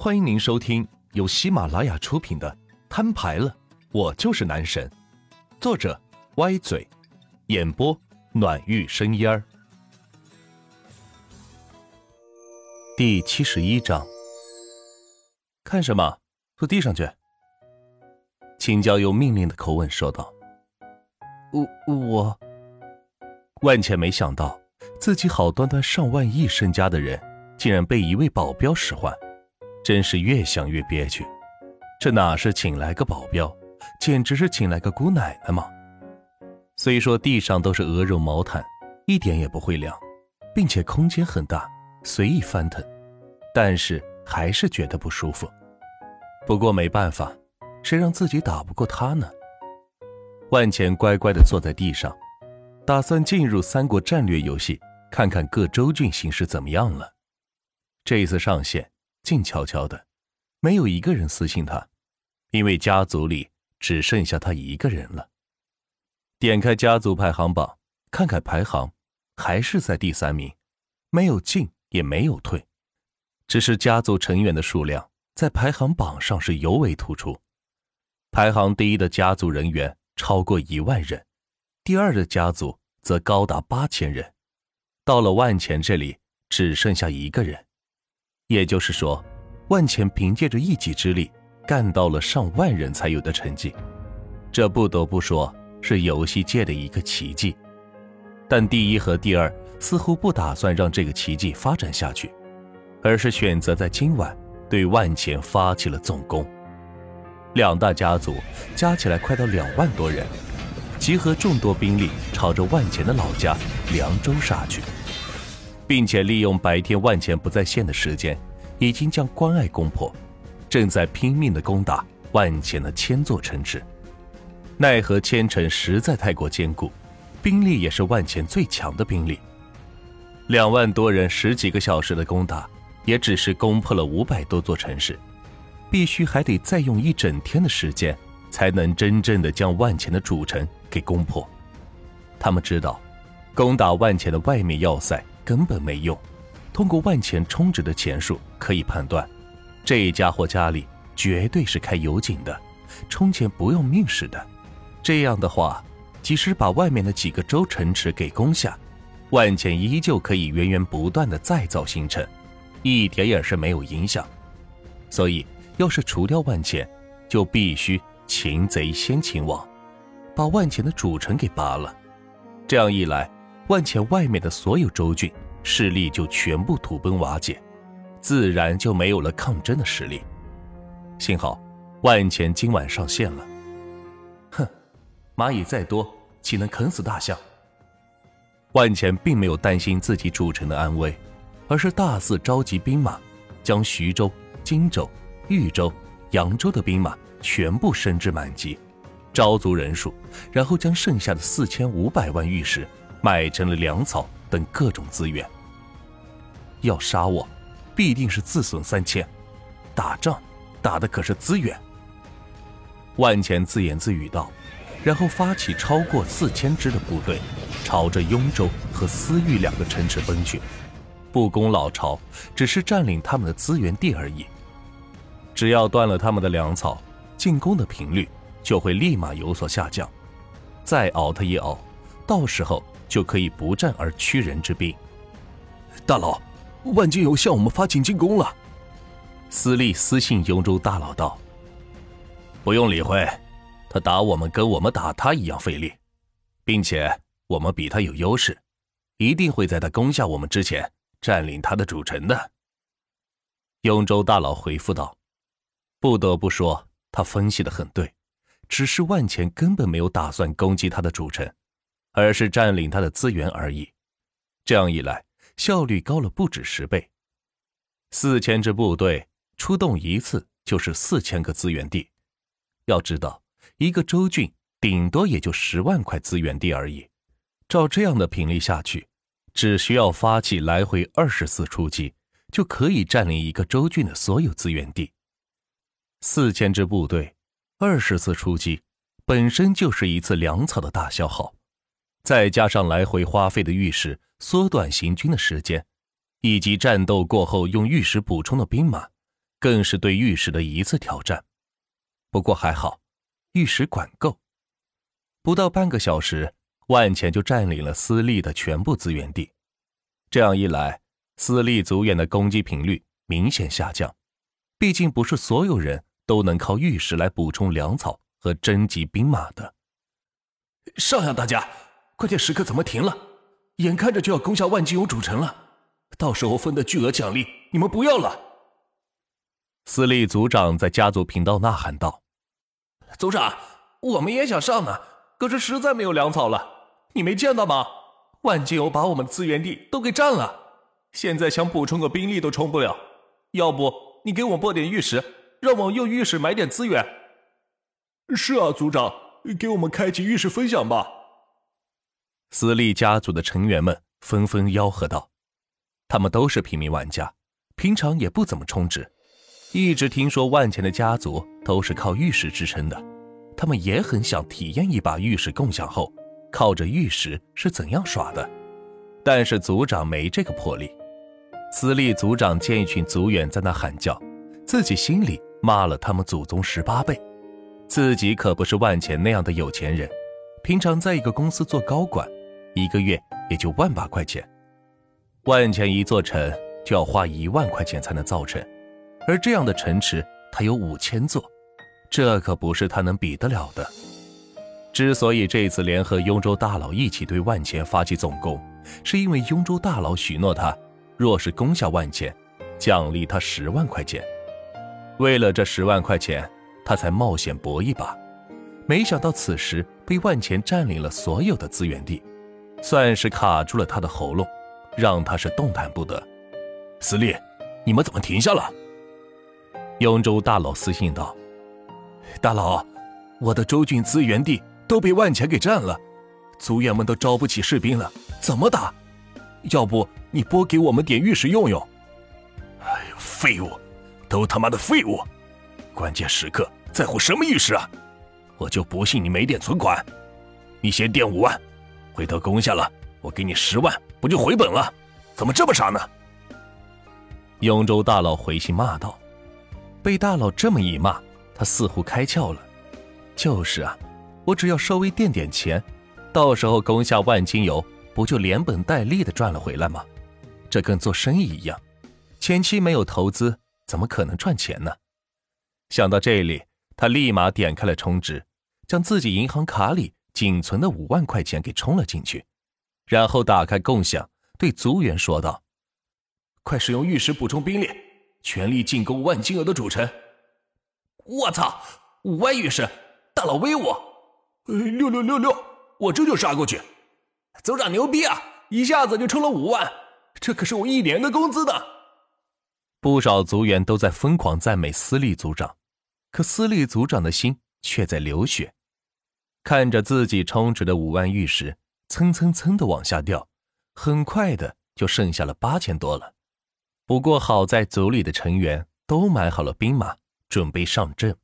欢迎您收听由喜马拉雅出品的《摊牌了，我就是男神》，作者歪嘴，演播暖玉生烟儿。第七十一章，看什么？坐地上去。秦娇用命令的口吻说道：“我我。”万茜没想到自己好端端上万亿身家的人，竟然被一位保镖使唤。真是越想越憋屈，这哪是请来个保镖，简直是请来个姑奶奶嘛！虽说地上都是鹅绒毛毯，一点也不会凉，并且空间很大，随意翻腾，但是还是觉得不舒服。不过没办法，谁让自己打不过他呢？万钱乖乖地坐在地上，打算进入三国战略游戏，看看各州郡形势怎么样了。这一次上线。静悄悄的，没有一个人私信他，因为家族里只剩下他一个人了。点开家族排行榜，看看排行，还是在第三名，没有进也没有退，只是家族成员的数量在排行榜上是尤为突出。排行第一的家族人员超过一万人，第二的家族则高达八千人，到了万钱这里只剩下一个人。也就是说，万钱凭借着一己之力干到了上万人才有的成绩，这不得不说是游戏界的一个奇迹。但第一和第二似乎不打算让这个奇迹发展下去，而是选择在今晚对万钱发起了总攻。两大家族加起来快到两万多人，集合众多兵力朝着万钱的老家凉州杀去。并且利用白天万钱不在线的时间，已经将关隘攻破，正在拼命的攻打万钱的千座城池。奈何千城实在太过坚固，兵力也是万钱最强的兵力。两万多人十几个小时的攻打，也只是攻破了五百多座城市，必须还得再用一整天的时间，才能真正的将万钱的主城给攻破。他们知道，攻打万钱的外面要塞。根本没用。通过万钱充值的钱数可以判断，这家伙家里绝对是开油井的，充钱不用命似的。这样的话，即使把外面的几个州城池给攻下，万钱依旧可以源源不断的再造新城，一点也是没有影响。所以，要是除掉万钱，就必须擒贼先擒王，把万钱的主城给拔了。这样一来。万钱外面的所有州郡势力就全部土崩瓦解，自然就没有了抗争的实力。幸好万钱今晚上线了。哼，蚂蚁再多，岂能啃死大象？万钱并没有担心自己主城的安危，而是大肆召集兵马，将徐州、荆州、豫州、扬州的兵马全部升至满级，招足人数，然后将剩下的四千五百万玉石。买成了粮草等各种资源。要杀我，必定是自损三千。打仗打的可是资源。万钱自言自语道，然后发起超过四千支的部队，朝着雍州和思域两个城池奔去。不攻老巢，只是占领他们的资源地而已。只要断了他们的粮草，进攻的频率就会立马有所下降。再熬他一熬，到时候。就可以不战而屈人之兵。大佬，万金油向我们发起进攻了。司隶私信雍州大佬道：“不用理会，他打我们跟我们打他一样费力，并且我们比他有优势，一定会在他攻下我们之前占领他的主城的。”雍州大佬回复道：“不得不说，他分析的很对，只是万钱根本没有打算攻击他的主城。”而是占领他的资源而已，这样一来效率高了不止十倍。四千支部队出动一次就是四千个资源地，要知道一个州郡顶多也就十万块资源地而已。照这样的频率下去，只需要发起来回二十次出击，就可以占领一个州郡的所有资源地。四千支部队，二十次出击，本身就是一次粮草的大消耗。再加上来回花费的玉石，缩短行军的时间，以及战斗过后用玉石补充的兵马，更是对御史的一次挑战。不过还好，御史管够。不到半个小时，万钱就占领了私立的全部资源地。这样一来，私立族员的攻击频率明显下降。毕竟不是所有人都能靠御史来补充粮草和征集兵马的。上呀，大家，关键时刻怎么停了？眼看着就要攻下万金油主城了，到时候分的巨额奖励你们不要了。司隶族长在家族频道呐喊道：“族长，我们也想上呢，可是实在没有粮草了。你没见到吗？万金油把我们的资源地都给占了，现在想补充个兵力都充不了。要不你给我拨点玉石，让我用玉石买点资源。”是啊，族长，给我们开启玉石分享吧。私立家族的成员们纷纷吆喝道：“他们都是平民玩家，平常也不怎么充值，一直听说万钱的家族都是靠玉石支撑的，他们也很想体验一把玉石共享后靠着玉石是怎样耍的。但是族长没这个魄力。私立族长见一群族员在那喊叫，自己心里骂了他们祖宗十八辈。自己可不是万钱那样的有钱人，平常在一个公司做高管。”一个月也就万把块钱，万钱一座城就要花一万块钱才能造成，而这样的城池他有五千座，这可不是他能比得了的。之所以这次联合雍州大佬一起对万钱发起总攻，是因为雍州大佬许诺他，若是攻下万钱，奖励他十万块钱。为了这十万块钱，他才冒险搏一把。没想到此时被万钱占领了所有的资源地。算是卡住了他的喉咙，让他是动弹不得。司令，你们怎么停下了？雍州大佬私信道：“大佬，我的州郡资源地都被万钱给占了，族员们都招不起士兵了，怎么打？要不你拨给我们点玉石用用？”哎，废物，都他妈的废物！关键时刻在乎什么玉石啊？我就不信你没点存款。你先垫五万。回头攻下了，我给你十万，不就回本了？怎么这么傻呢？雍州大佬回信骂道：“被大佬这么一骂，他似乎开窍了。就是啊，我只要稍微垫点钱，到时候攻下万金油，不就连本带利的赚了回来吗？这跟做生意一样，前期没有投资，怎么可能赚钱呢？”想到这里，他立马点开了充值，将自己银行卡里。仅存的五万块钱给充了进去，然后打开共享，对族员说道：“快使用玉石补充兵力，全力进攻万金额的主城！”我操，五万玉石，大佬威武！六六六六，我这就杀过去！族长牛逼啊，一下子就充了五万，这可是我一年的工资的！不少族员都在疯狂赞美私立族长，可私立族长的心却在流血。看着自己充值的五万玉石蹭蹭蹭的往下掉，很快的就剩下了八千多了。不过好在组里的成员都买好了兵马，准备上阵。